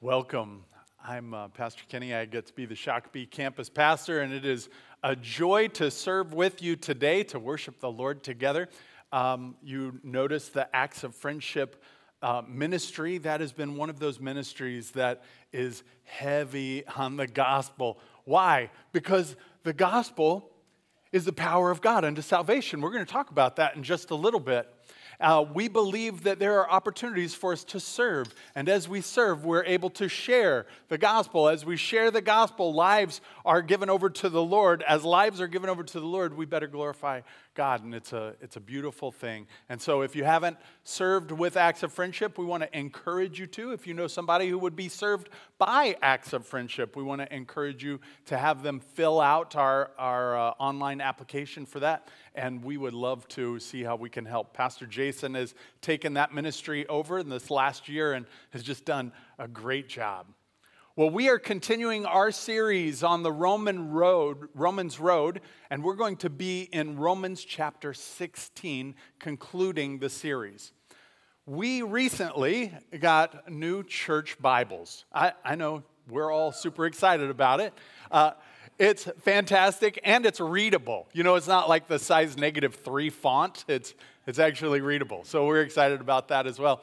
Welcome. I'm uh, Pastor Kenny. I get to be the Shakopee campus pastor, and it is a joy to serve with you today to worship the Lord together. Um, you notice the Acts of Friendship uh, ministry. That has been one of those ministries that is heavy on the gospel. Why? Because the gospel is the power of God unto salvation. We're going to talk about that in just a little bit. Uh, we believe that there are opportunities for us to serve. And as we serve, we're able to share the gospel. As we share the gospel, lives are given over to the Lord. As lives are given over to the Lord, we better glorify God. And it's a, it's a beautiful thing. And so if you haven't served with Acts of Friendship, we want to encourage you to. If you know somebody who would be served by Acts of Friendship, we want to encourage you to have them fill out our, our uh, online application for that and we would love to see how we can help. Pastor Jason has taken that ministry over in this last year and has just done a great job. Well, we are continuing our series on the Roman road, Romans road, and we're going to be in Romans chapter 16, concluding the series. We recently got new church Bibles. I, I know we're all super excited about it. Uh, it's fantastic and it's readable. You know, it's not like the size negative three font, it's, it's actually readable. So we're excited about that as well.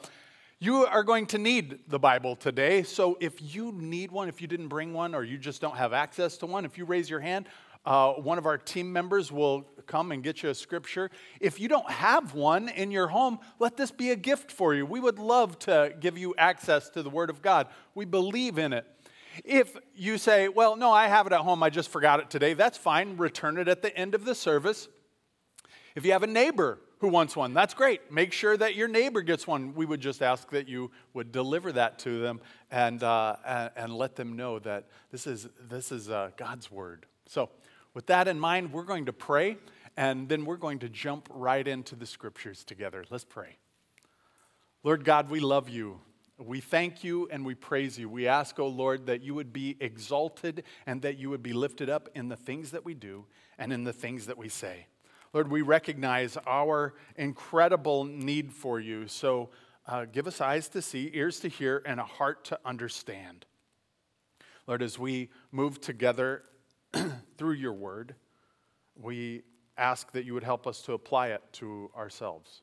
You are going to need the Bible today. So if you need one, if you didn't bring one, or you just don't have access to one, if you raise your hand, uh, one of our team members will come and get you a scripture. If you don't have one in your home, let this be a gift for you. We would love to give you access to the Word of God. We believe in it. If you say, well, no, I have it at home, I just forgot it today, that's fine. Return it at the end of the service. If you have a neighbor who wants one, that's great. Make sure that your neighbor gets one. We would just ask that you would deliver that to them and, uh, and, and, let them know that this is, this is uh, God's word. So, with that in mind, we're going to pray and then we're going to jump right into the scriptures together. Let's pray. Lord God, we love you. We thank you and we praise you. We ask, O oh Lord, that you would be exalted and that you would be lifted up in the things that we do and in the things that we say. Lord, we recognize our incredible need for you. So uh, give us eyes to see, ears to hear, and a heart to understand. Lord, as we move together through your word, we ask that you would help us to apply it to ourselves.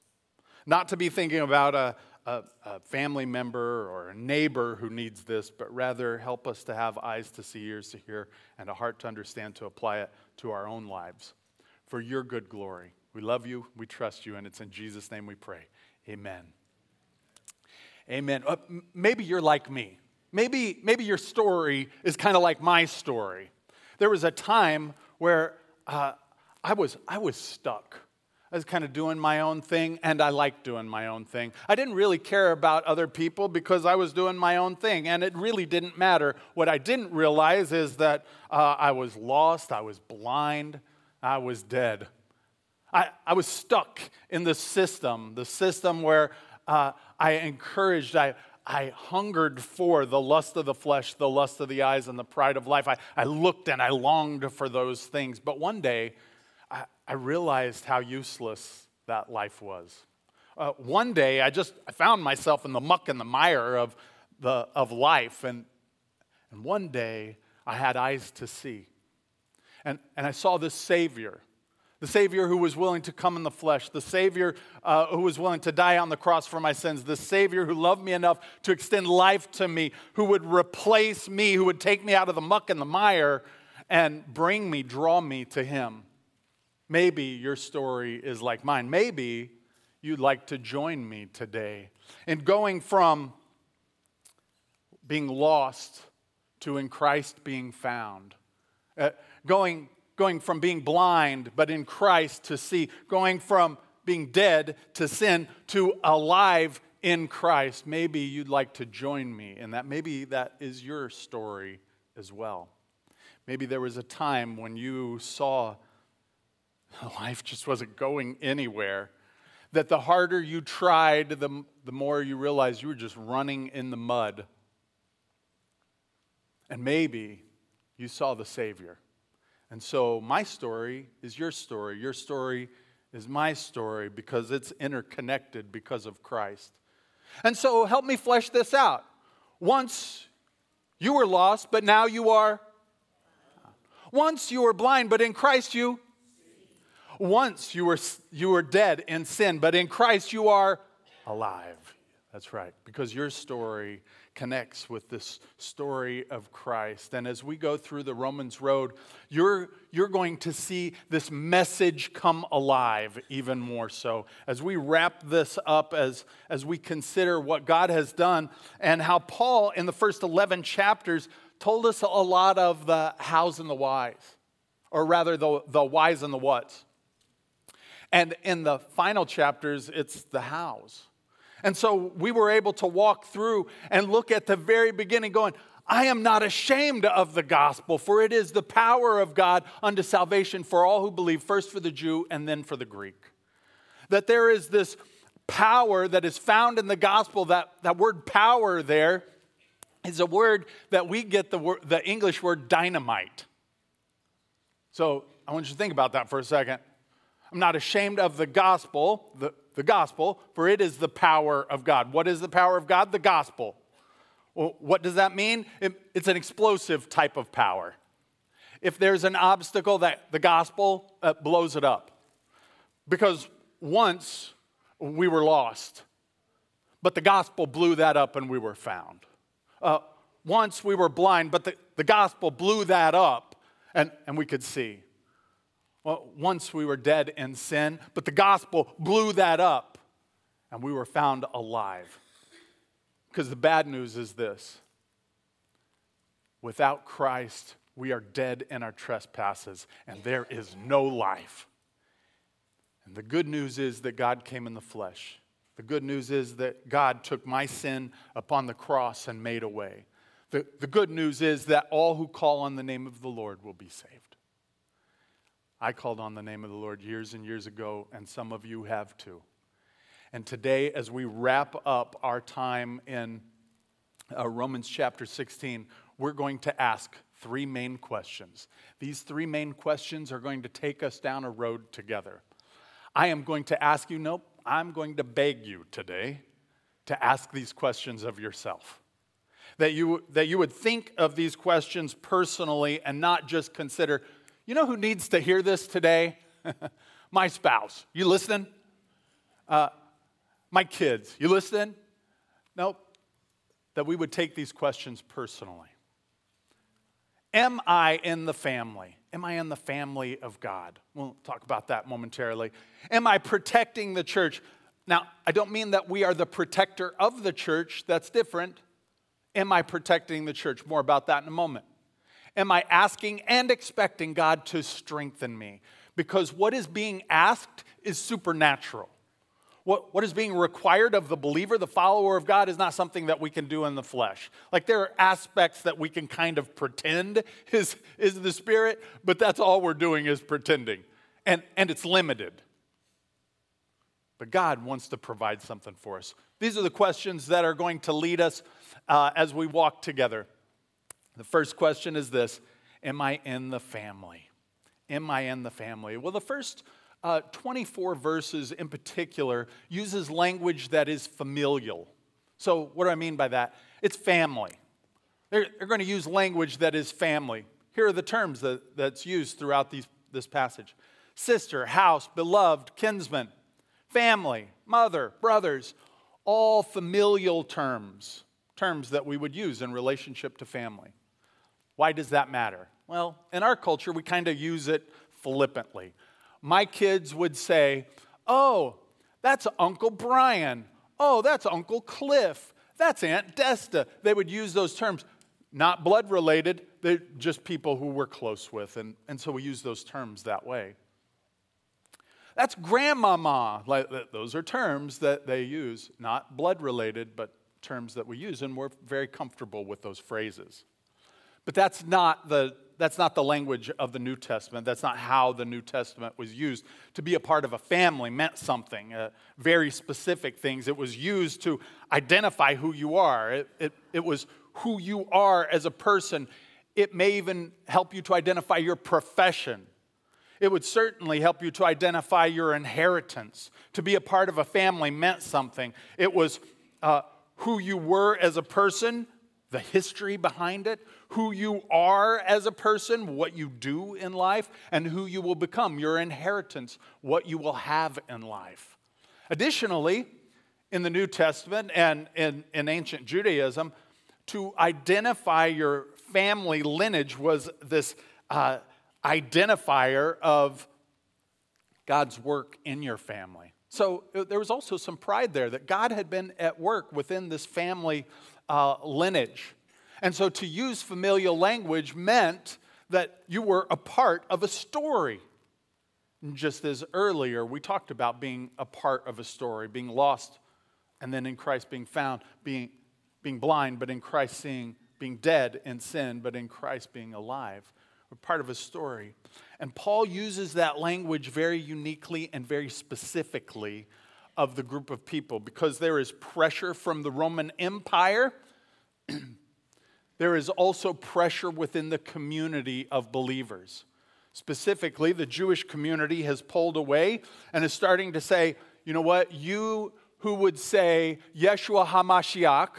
Not to be thinking about a, a, a, family member or a neighbor who needs this, but rather help us to have eyes to see, ears to hear, and a heart to understand to apply it to our own lives for your good glory. We love you, we trust you, and it's in Jesus' name we pray. Amen. Amen. Uh, maybe you're like me. Maybe, maybe your story is kind of like my story. There was a time where uh, I, was, I was stuck. I was kind of doing my own thing, and I liked doing my own thing. I didn't really care about other people because I was doing my own thing, and it really didn't matter. What I didn't realize is that uh, I was lost, I was blind, I was dead. I, I was stuck in the system, the system where uh, I encouraged, I, I hungered for the lust of the flesh, the lust of the eyes, and the pride of life. I, I looked and I longed for those things. But one day, I I realized how useless that life was. Uh, one day, I just I found myself in the muck and the mire of, the, of life, and, and one day I had eyes to see. And, and I saw this Savior, the Savior who was willing to come in the flesh, the Savior uh, who was willing to die on the cross for my sins, the Savior who loved me enough to extend life to me, who would replace me, who would take me out of the muck and the mire and bring me, draw me to Him. Maybe your story is like mine. Maybe you'd like to join me today in going from being lost to in Christ being found. Uh, going, going from being blind, but in Christ to see. Going from being dead to sin to alive in Christ. Maybe you'd like to join me in that. Maybe that is your story as well. Maybe there was a time when you saw life just wasn't going anywhere. That the harder you tried, the, the more you realized you were just running in the mud. And maybe you saw the Savior. And so my story is your story. Your story is my story because it's interconnected because of Christ. And so help me flesh this out. Once You were lost, but now you are. Once you were blind, but in Christ you. Once you were, you were dead in sin, but in Christ you are alive. That's right, because your story connects with this story of Christ. And as we go through the Romans road, you're, you're going to see this message come alive even more so. As we wrap this up, as, as we consider what God has done, and how Paul, in the first 11 chapters, told us a lot of the hows and the whys, or rather, the, the whys and the whats. And in the final chapters, it's the hows. And so we were able to walk through and look at the very beginning, going, I am not ashamed of the gospel, for it is the power of God unto salvation for all who believe, first for the Jew and then for the Greek. That there is this power that is found in the gospel, that, that word power there is a word that we get the, word, the English word dynamite. So I want you to think about that for a second. I'm not ashamed of the gospel, the, the gospel, for it is the power of God. What is the power of God? The gospel. Well, what does that mean? It, it's an explosive type of power. If there's an obstacle, that the gospel uh, blows it up. Because once we were lost, but the gospel blew that up and we were found. Uh, once we were blind, but the, the gospel blew that up and, and we could see. Well, once we were dead in sin, but the gospel blew that up and we were found alive. Because the bad news is this without Christ, we are dead in our trespasses and there is no life. And the good news is that God came in the flesh. The good news is that God took my sin upon the cross and made a way. The, the good news is that all who call on the name of the Lord will be saved. I called on the name of the Lord years and years ago, and some of you have too. And today, as we wrap up our time in uh, Romans chapter 16, we're going to ask three main questions. These three main questions are going to take us down a road together. I am going to ask you, nope, I'm going to beg you today to ask these questions of yourself. That you, that you would think of these questions personally and not just consider you know who needs to hear this today? my spouse. You listening? Uh, my kids. You listening? Nope. That we would take these questions personally. Am I in the family? Am I in the family of God? We'll talk about that momentarily. Am I protecting the church? Now, I don't mean that we are the protector of the church, that's different. Am I protecting the church? More about that in a moment. Am I asking and expecting God to strengthen me? Because what is being asked is supernatural. What, what is being required of the believer, the follower of God, is not something that we can do in the flesh. Like there are aspects that we can kind of pretend is, is the Spirit, but that's all we're doing is pretending. And, and it's limited. But God wants to provide something for us. These are the questions that are going to lead us uh, as we walk together. The first question is this Am I in the family? Am I in the family? Well, the first uh, 24 verses in particular uses language that is familial. So, what do I mean by that? It's family. They're, they're going to use language that is family. Here are the terms that, that's used throughout these, this passage sister, house, beloved, kinsman, family, mother, brothers, all familial terms, terms that we would use in relationship to family. Why does that matter? Well, in our culture, we kind of use it flippantly. My kids would say, Oh, that's Uncle Brian. Oh, that's Uncle Cliff. That's Aunt Desta. They would use those terms, not blood related, they're just people who we're close with. And, and so we use those terms that way. That's grandmama. Those are terms that they use, not blood related, but terms that we use, and we're very comfortable with those phrases. But that's not the that's not the language of the New Testament. That's not how the New Testament was used. To be a part of a family meant something, uh, very specific things. It was used to identify who you are, it, it, it was who you are as a person. It may even help you to identify your profession. It would certainly help you to identify your inheritance. To be a part of a family meant something. It was uh, who you were as a person, the history behind it, who you are as a person, what you do in life, and who you will become, your inheritance, what you will have in life. Additionally, in the New Testament and in, in ancient Judaism, to identify your family lineage was this uh, identifier of God's work in your family. So uh, there was also some pride there that God had been at work within this family uh, lineage. And so to use familial language meant that you were a part of a story. Just as earlier, we talked about being a part of a story, being lost, and then in Christ being found, being, being blind, but in Christ seeing, being dead in sin, but in Christ being alive. We're part of a story. And Paul uses that language very uniquely and very specifically of the group of people because there is pressure from the Roman Empire. there is also pressure within the community of believers. Specifically, the Jewish community has pulled away and is starting to say, you know what, you who would say, Yeshua HaMashiach,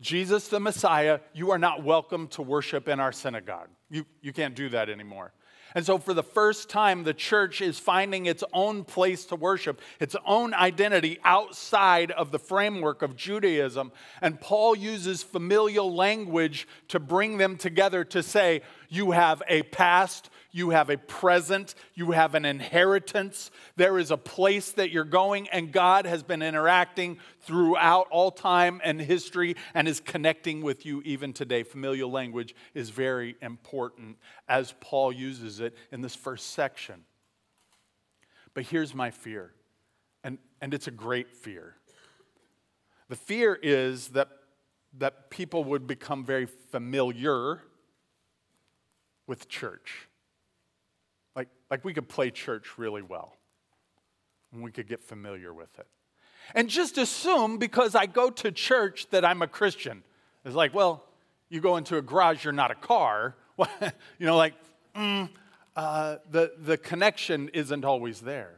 Jesus the Messiah, you are not welcome to worship in our synagogue. You, you can't do that anymore. And so, for the first time, the church is finding its own place to worship, its own identity outside of the framework of Judaism. And Paul uses familial language to bring them together to say, You have a past, you have a present, you have an inheritance. There is a place that you're going, and God has been interacting throughout all time and history and is connecting with you even today. Familial language is very important as Paul uses it in this first section. But here's my fear, and, and it's a great fear. The fear is that, that people would become very familiar with church. Like, we could play church really well, and we could get familiar with it. And just assume because I go to church that I'm a Christian. It's like, well, you go into a garage, you're not a car. you know, like, mm, uh, the, the connection isn't always there.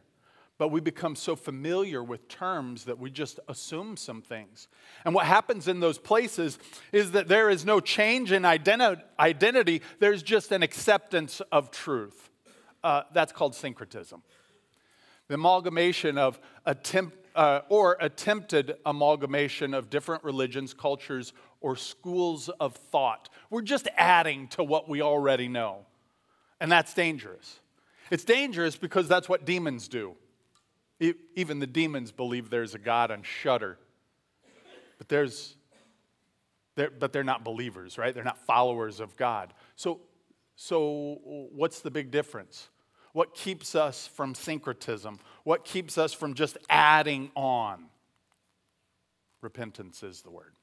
But we become so familiar with terms that we just assume some things. And what happens in those places is that there is no change in identi- identity, there's just an acceptance of truth. Uh, that's called syncretism. The amalgamation of attempt, uh, or attempted amalgamation of different religions, cultures, or schools of thought. We're just adding to what we already know. And that's dangerous. It's dangerous because that's what demons do. Even the demons believe there's a God and shudder. But there's they're, but they're not believers, right? They're not followers of God. So, so what's the big difference? What keeps us from syncretism? What keeps us from just adding on? Repentance is the word.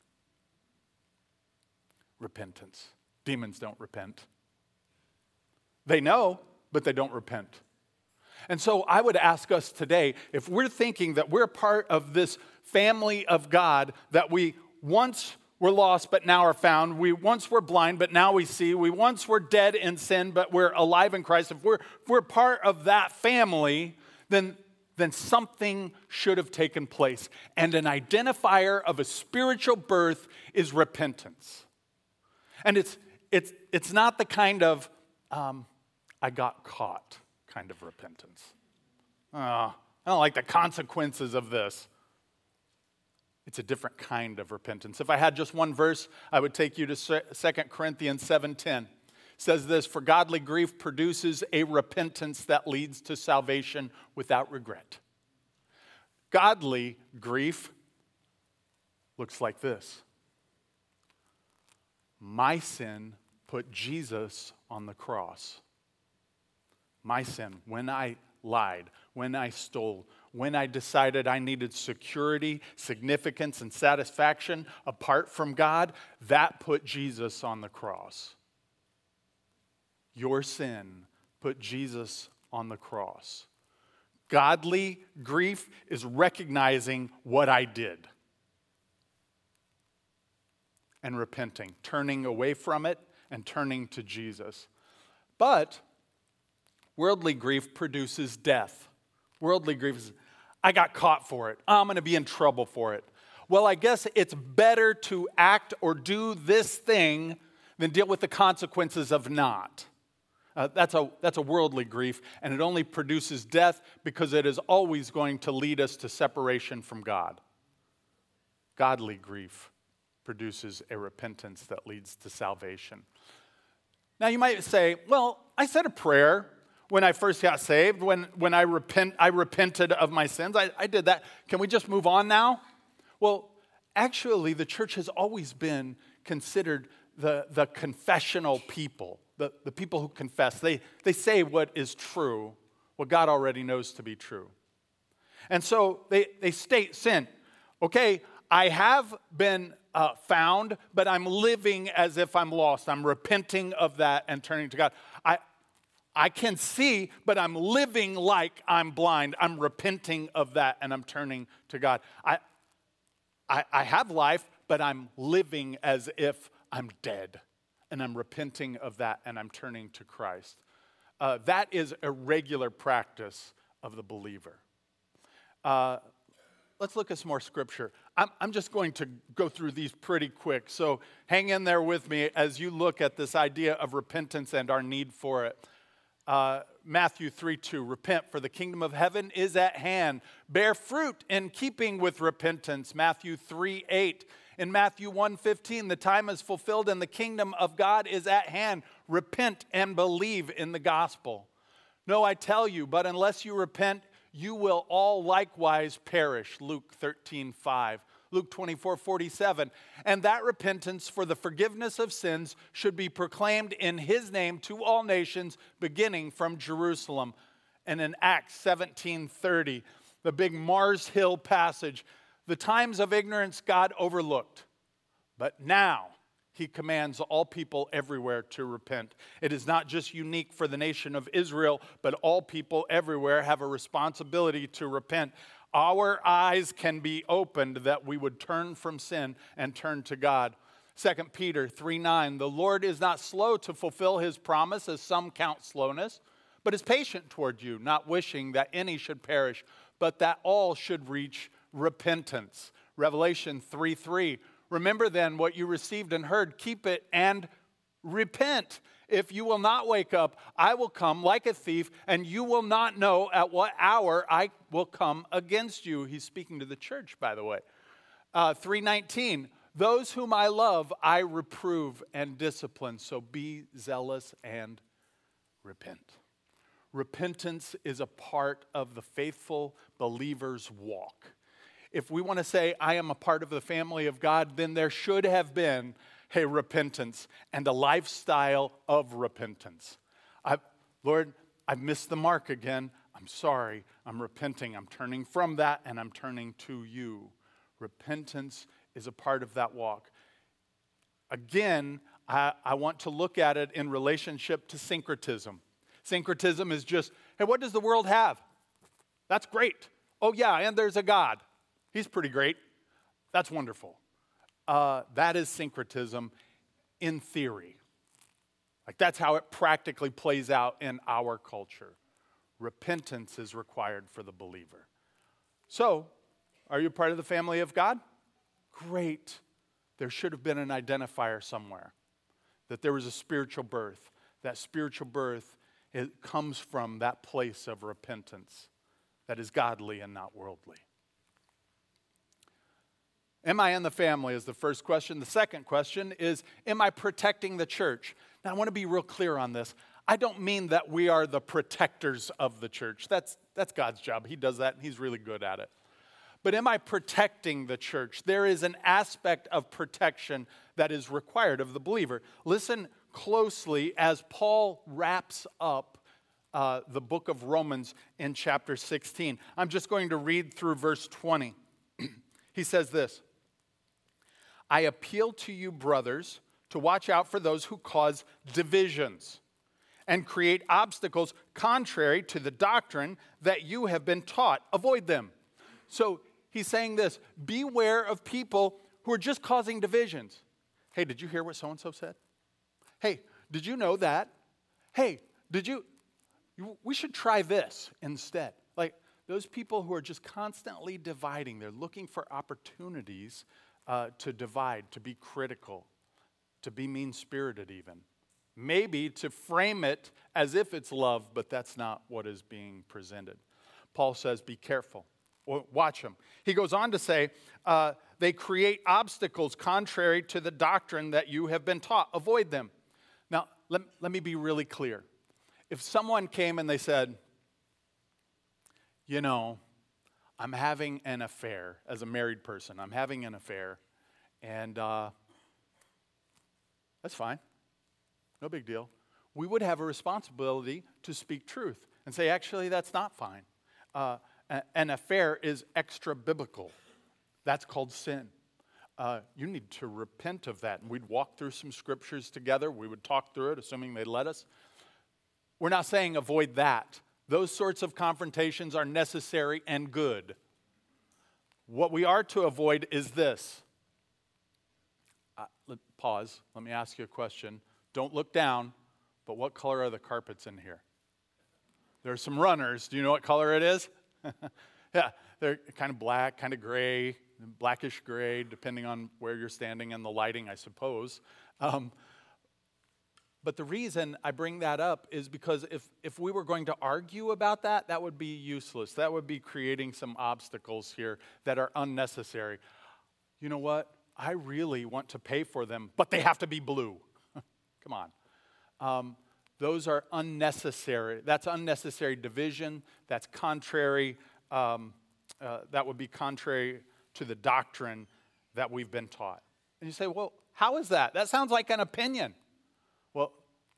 Repentance. Demons don't repent. They know, but they don't repent. And so I would ask us today if we're thinking that we're part of this family of God, that we once were lost but now are found. We once were blind but now we see. We once were dead in sin but we're alive in Christ. If we're, if we're part of that family, then, then something should have taken place. And an identifier of a spiritual birth is repentance. And it's, it's, it's not the kind of, um, I got caught kind of repentance. Uh, I don't like the consequences of this. It's a different kind of repentance. If I had just one verse, I would take you to 2 Corinthians 7:10. It says this, "For godly grief produces a repentance that leads to salvation without regret." Godly grief looks like this. My sin put Jesus on the cross. My sin, when I lied, when I stole, when I decided I needed security, significance, and satisfaction apart from God, that put Jesus on the cross. Your sin put Jesus on the cross. Godly grief is recognizing what I did and repenting, turning away from it and turning to Jesus. But worldly grief produces death. Worldly grief is, I got caught for it. I'm going to be in trouble for it. well, I guess it's better to act or do this thing than deal with the consequences of not. Uh, that's, a, that's a worldly grief, and it only produces death because it is always going to lead us to separation from God. Godly grief produces a repentance that leads to salvation. Now, you might say, well, I said a prayer when I first got saved, when, when I, repent, I repented of my sins. I, I did that. Can we just move on now? Well, actually, the church has always been considered the, the confessional people, the, the people who confess. They, they say what is true, what God already knows to be true. And so they, they state sin. Okay, I have been uh, found, but I'm living as if I'm lost. I'm repenting of that and turning to God. I, can see, but I'm living like I'm blind. I'm repenting of that and I'm turning to God. I, I, I have life, but I'm living as if I'm dead. And I'm repenting of that and I'm turning to Christ. Uh, that is a regular practice of the believer. Uh, let's look at some more scripture. I'm, I'm just going to go through these pretty quick. So hang in there with me as you look at this idea of repentance and our need for it. Uh, Matthew 3 2, repent, for the kingdom of heaven is at hand. Bear fruit in keeping with repentance. Matthew 3 8. In Matthew 1 15, the time is fulfilled and the kingdom of God is at hand. Repent and believe in the gospel. No, I tell you, but unless you repent, you will all likewise perish. Luke 13 5. Luke 24, 47. And that repentance for the forgiveness of sins should be proclaimed in his name to all nations, beginning from Jerusalem. And in Acts 17, 30, the big Mars Hill passage, the times of ignorance God overlooked. But now, he commands all people everywhere to repent. It is not just unique for the nation of Israel, but all people everywhere have a responsibility to repent our eyes can be opened that we would turn from sin and turn to God. 2 Peter 3 9, the Lord is not slow to fulfill his promise, as some count slowness, but is patient toward you, not wishing that any should perish, but that all should reach repentance. Revelation 3 3, remember then what you received and heard, keep it and repent. If you will not wake up, I will come like a thief, and you will not know at what hour I will come against you. He's speaking to the church, by the way. Uh, 319, those whom I love, I reprove and discipline. So be zealous and repent. Repentance is a part of the faithful believer's walk. If we want to say, I am a part of the family of God, then there should have been a repentance and a lifestyle of repentance. I, Lord, I've missed the mark again. I'm sorry. I'm repenting. I'm turning from that and I'm turning to you. Repentance is a part of that walk. Again, I, I want to look at it in relationship to syncretism. Syncretism is just, hey, what does the world have? That's great. Oh, yeah, and there's a God. He's pretty great. That's wonderful uh, that is syncretism in theory. Like that's how it practically plays out in our culture. Repentance is required for the believer. So, are you part of the family of God? Great. There should have been an identifier somewhere that there was a spiritual birth. That spiritual birth it comes from that place of repentance that is godly and not worldly. Am I in the family is the first question. The second question is Am I protecting the church? Now, I want to be real clear on this. I don't mean that we are the protectors of the church. That's, that's God's job. He does that, and He's really good at it. But am I protecting the church? There is an aspect of protection that is required of the believer. Listen closely as Paul wraps up uh, the book of Romans in chapter 16. I'm just going to read through verse 20. he says this. I appeal to you, brothers, to watch out for those who cause divisions and create obstacles contrary to the doctrine that you have been taught. Avoid them. So he's saying this beware of people who are just causing divisions. Hey, did you hear what so and so said? Hey, did you know that? Hey, did you? We should try this instead. Like, those people who are just constantly dividing, they're looking for opportunities uh, to divide, to be critical, to be mean spirited, even. Maybe to frame it as if it's love, but that's not what is being presented. Paul says, Be careful. Watch him. He goes on to say, uh, They create obstacles contrary to the doctrine that you have been taught. Avoid them. Now, let, let me be really clear. If someone came and they said, You know, I'm having an affair as a married person, I'm having an affair, and uh, that's fine. No big deal. We would have a responsibility to speak truth and say, actually, that's not fine. Uh, an affair is extra biblical. That's called sin. Uh, you need to repent of that. And we'd walk through some scriptures together. We would talk through it, assuming they'd let us. We're not saying avoid that. Those sorts of confrontations are necessary and good. What we are to avoid is this. Uh, let, pause. Let me ask you a question. Don't look down, but what color are the carpets in here? There's some runners. Do you know what color it is? yeah, they're kind of black, kind of gray, blackish gray, depending on where you're standing and the lighting, I suppose. Um, but the reason I bring that up is because if, if we were going to argue about that, that would be useless. That would be creating some obstacles here that are unnecessary. You know what? I really want to pay for them, but they have to be blue. Come on. Um, those are unnecessary. That's unnecessary division. That's contrary. Um, uh, that would be contrary to the doctrine that we've been taught. And you say, well, how is that? That sounds like an opinion. Well,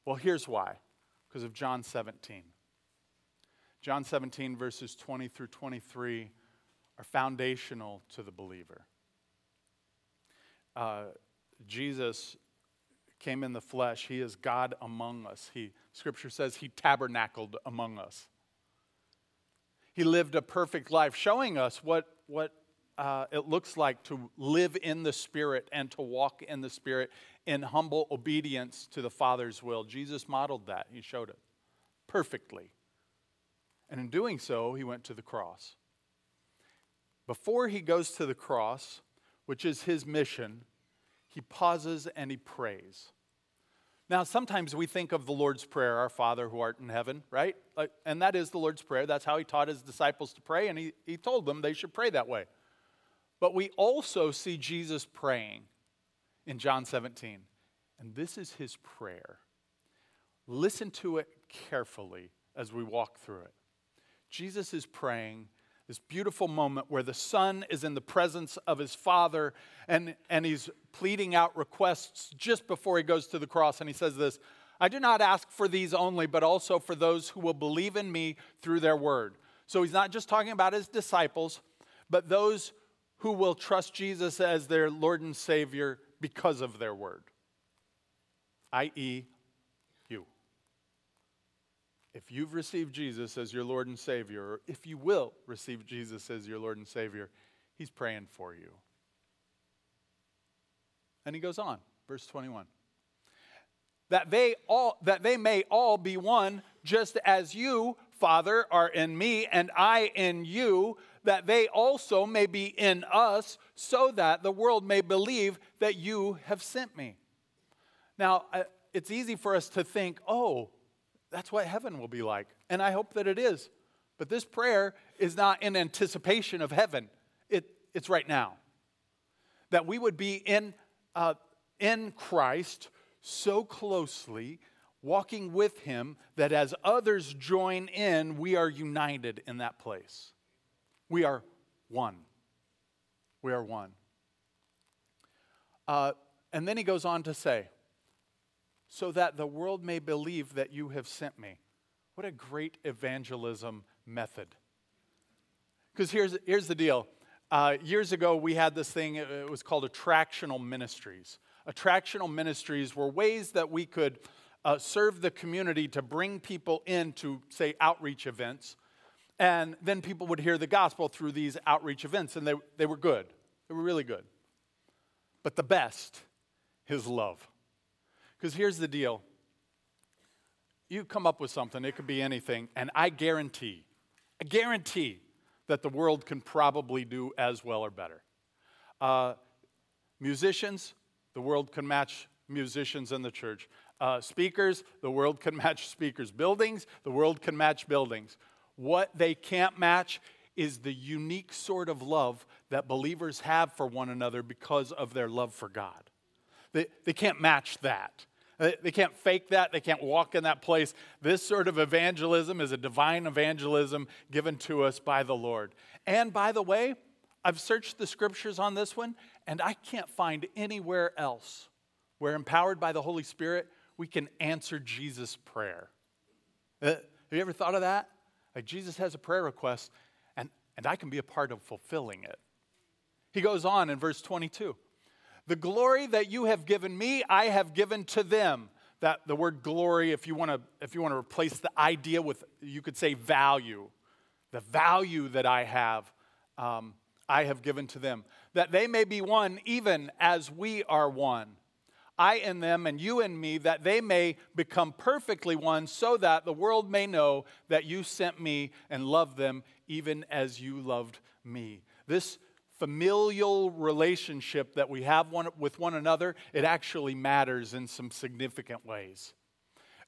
well, here's why. Because of John 17. John 17, verses 20 through 23, are foundational to the believer. Uh, Jesus came in the flesh. He is God among us. He, scripture says he tabernacled among us. He lived a perfect life, showing us what, what uh, it looks like to live in the Spirit and to walk in the Spirit in humble obedience to the Father's will. Jesus modeled that, he showed it perfectly. And in doing so, he went to the cross. Before he goes to the cross, which is his mission, he pauses and he prays. Now, sometimes we think of the Lord's Prayer, Our Father who art in heaven, right? and that is the Lord's Prayer. That's how he taught his disciples to pray, and he, he told them they should pray that way. But we also see Jesus praying in John 17, and this is his prayer. Listen to it carefully as we walk through it. Jesus is praying this beautiful moment where the son is in the presence of his father and, and he's pleading out requests just before he goes to the cross. And he says this I do not ask for these only, but also for those who will believe in me through their word. So he's not just talking about his disciples, but those who will trust Jesus as their Lord and Savior because of their word, i.e., you. if you've received Jesus as your Lord and Savior, or if you will receive Jesus as your Lord and Savior, He's praying for you. And he goes on, verse 21. That they all that they may all be one, just as you, Father, are in me, and I in you, that they also may be in us, so that the world may believe that you have sent me. Now, it's easy for us to think, oh, that's what heaven will be like. And I hope that it is. But this prayer is not in anticipation of heaven, it, it's right now. That we would be in, uh, in Christ so closely, walking with Him, that as others join in, we are united in that place. We are one. We are one. Uh, and then he goes on to say, so that the world may believe that you have sent me. What a great evangelism method. Because here's, here's the deal. Uh, years ago, we had this thing, it was called attractional ministries. Attractional ministries were ways that we could uh, serve the community to bring people in to, say, outreach events. And then people would hear the gospel through these outreach events, and they, they were good. They were really good. But the best is love. Because here's the deal you come up with something, it could be anything, and I guarantee, I guarantee that the world can probably do as well or better. Uh, musicians, the world can match musicians in the church. Uh, speakers, the world can match speakers. Buildings, the world can match buildings. What they can't match is the unique sort of love that believers have for one another because of their love for God. They, they can't match that. They can't fake that. They can't walk in that place. This sort of evangelism is a divine evangelism given to us by the Lord. And by the way, I've searched the scriptures on this one, and I can't find anywhere else where, empowered by the Holy Spirit, we can answer Jesus' prayer. Uh, have you ever thought of that? Like Jesus has a prayer request, and, and I can be a part of fulfilling it. He goes on in verse 22 The glory that you have given me, I have given to them. That the word glory, if you want to, if you want to replace the idea with, you could say value. The value that I have, um, I have given to them. That they may be one, even as we are one. I in them and you in me, that they may become perfectly one, so that the world may know that you sent me and loved them even as you loved me. This familial relationship that we have one, with one another, it actually matters in some significant ways.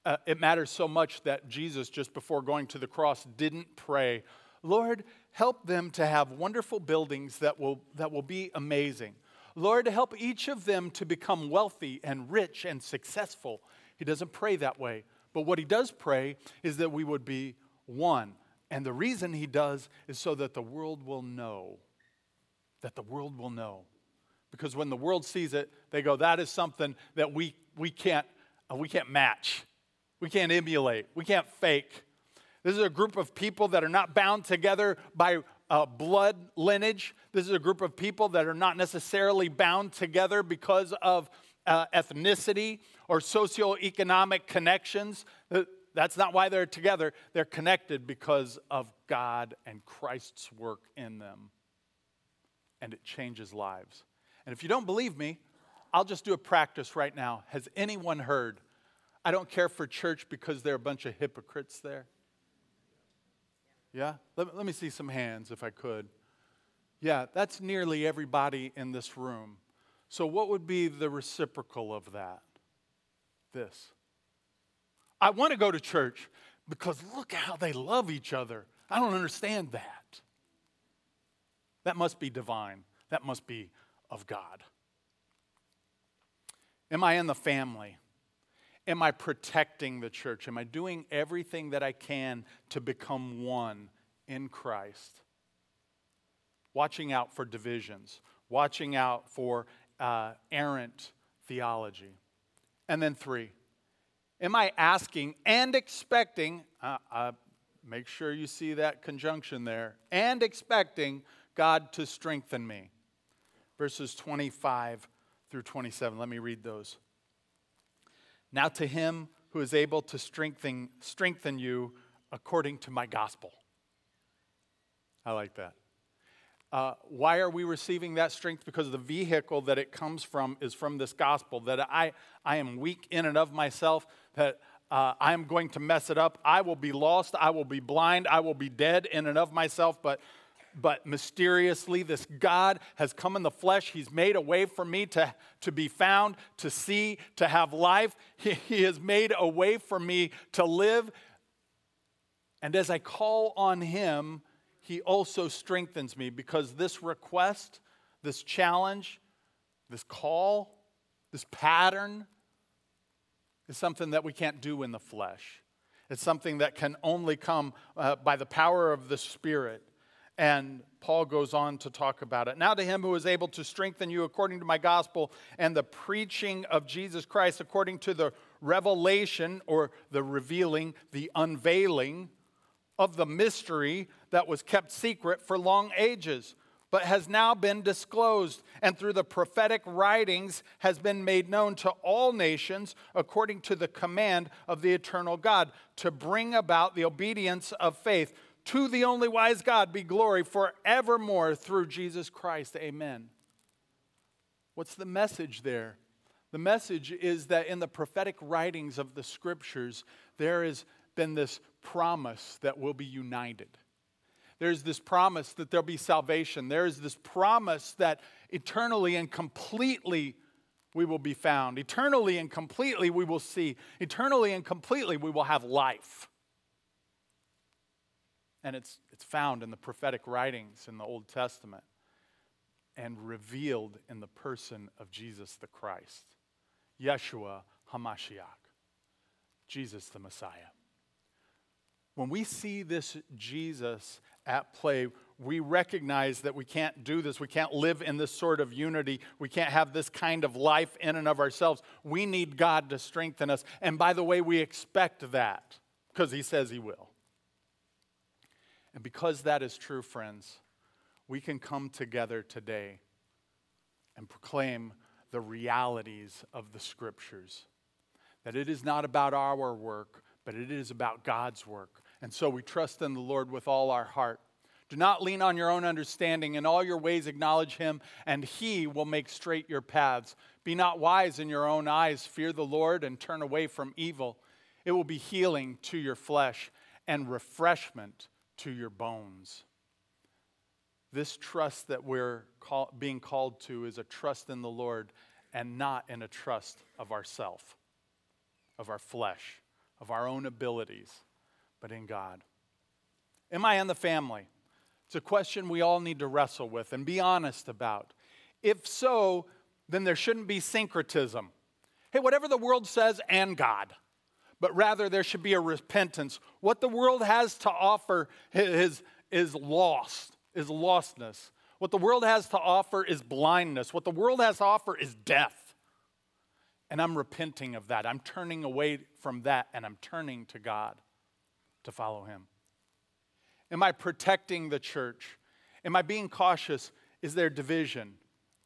Uh, it matters so much that Jesus, just before going to the cross, didn't pray, Lord, help them to have wonderful buildings that will, that will be amazing. Lord, help each of them to become wealthy and rich and successful. He doesn't pray that way. But what he does pray is that we would be one. And the reason he does is so that the world will know. That the world will know. Because when the world sees it, they go, that is something that we, we, can't, uh, we can't match. We can't emulate. We can't fake. This is a group of people that are not bound together by uh, blood lineage. This is a group of people that are not necessarily bound together because of uh, ethnicity or socioeconomic connections. That's not why they're together. They're connected because of God and Christ's work in them. And it changes lives. And if you don't believe me, I'll just do a practice right now. Has anyone heard? I don't care for church because there are a bunch of hypocrites there. Yeah? Let, let me see some hands if I could. Yeah, that's nearly everybody in this room. So, what would be the reciprocal of that? This. I want to go to church because look how they love each other. I don't understand that. That must be divine, that must be of God. Am I in the family? Am I protecting the church? Am I doing everything that I can to become one in Christ? Watching out for divisions, watching out for uh, errant theology. And then three, am I asking and expecting, uh, uh, make sure you see that conjunction there, and expecting God to strengthen me? Verses 25 through 27. Let me read those. Now to him who is able to strengthen, strengthen you according to my gospel. I like that. Uh, why are we receiving that strength? Because the vehicle that it comes from is from this gospel, that I, I am weak in and of myself, that uh, I am going to mess it up. I will be lost. I will be blind. I will be dead in and of myself, but but mysteriously, this God has come in the flesh. He's made a way for me to, to be found, to see, to have life. He, he has made a way for me to live. And as I call on Him, He also strengthens me because this request, this challenge, this call, this pattern is something that we can't do in the flesh. It's something that can only come uh, by the power of the Spirit. And Paul goes on to talk about it. Now, to him who is able to strengthen you according to my gospel and the preaching of Jesus Christ, according to the revelation or the revealing, the unveiling of the mystery that was kept secret for long ages, but has now been disclosed, and through the prophetic writings has been made known to all nations according to the command of the eternal God, to bring about the obedience of faith to the only wise God be glory forevermore through Jesus Christ. Amen. What's the message there? The message is that in the prophetic writings of the scriptures, there has been this promise that we'll be united. There's this promise that there'll be salvation. There's this promise that eternally and completely we will be found. Eternally and completely we will see. Eternally and completely we will have life. And it's, it's found in the prophetic writings in the Old Testament and revealed in the person of Jesus the Christ, Yeshua HaMashiach, Jesus the Messiah. When we see this Jesus at play, we recognize that we can't do this. We can't live in this sort of unity. We can't have this kind of life in and of ourselves. We need God to strengthen us. And by the way, we expect that because He says He will. And because that is true, friends, we can come together today and proclaim the realities of the Scriptures. That it is not about our work, but it is about God's work. And so we trust in the Lord with all our heart. Do not lean on your own understanding. In all your ways, acknowledge him, and he will make straight your paths. Be not wise in your own eyes. Fear the Lord and turn away from evil. It will be healing to your flesh and refreshment to your bones. This trust that we're call, being called to is a trust in the Lord and not in a trust of ourself, of our flesh, of our own abilities but in God. Am I in the family? It's a question we all need to wrestle with and be honest about. If so, then there shouldn't be syncretism. Hey, whatever the world says and God, but rather there should be a repentance. What the world has to offer is, is lost, is lostness. What the world has to offer is blindness. What the world has to offer is death. And I'm repenting of that. I'm turning away from that and I'm turning to God to follow him? Am I protecting the church? Am I being cautious? Is there division?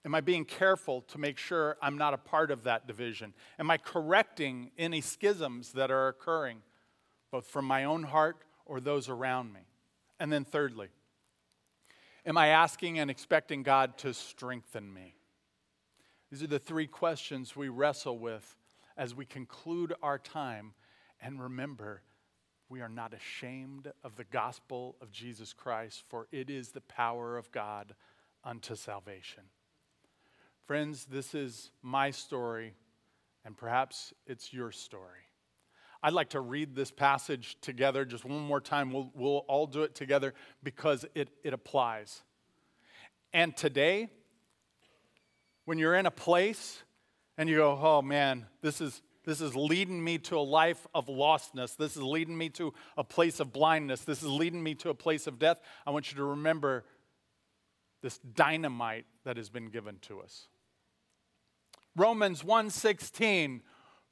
Am I being careful to make sure I'm not a part of that division? Am I correcting any schisms that are occurring, both from my own heart or those around me? And then, thirdly, am I asking and expecting God to strengthen me? These are the three questions we wrestle with as we conclude our time. And remember, we are not ashamed of the gospel of Jesus Christ, for it is the power of God unto salvation. Friends, this is my story, and perhaps it's your story. I'd like to read this passage together just one more time. We'll, we'll all do it together because it, it applies. And today, when you're in a place and you go, oh man, this is, this is leading me to a life of lostness. This is leading me to a place of blindness. This is leading me to a place of death. I want you to remember this dynamite that has been given to us. Romans 1:16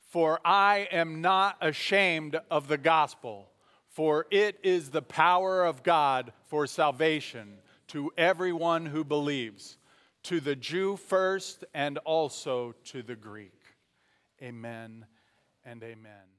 For I am not ashamed of the gospel for it is the power of God for salvation to everyone who believes to the Jew first and also to the Greek Amen and amen.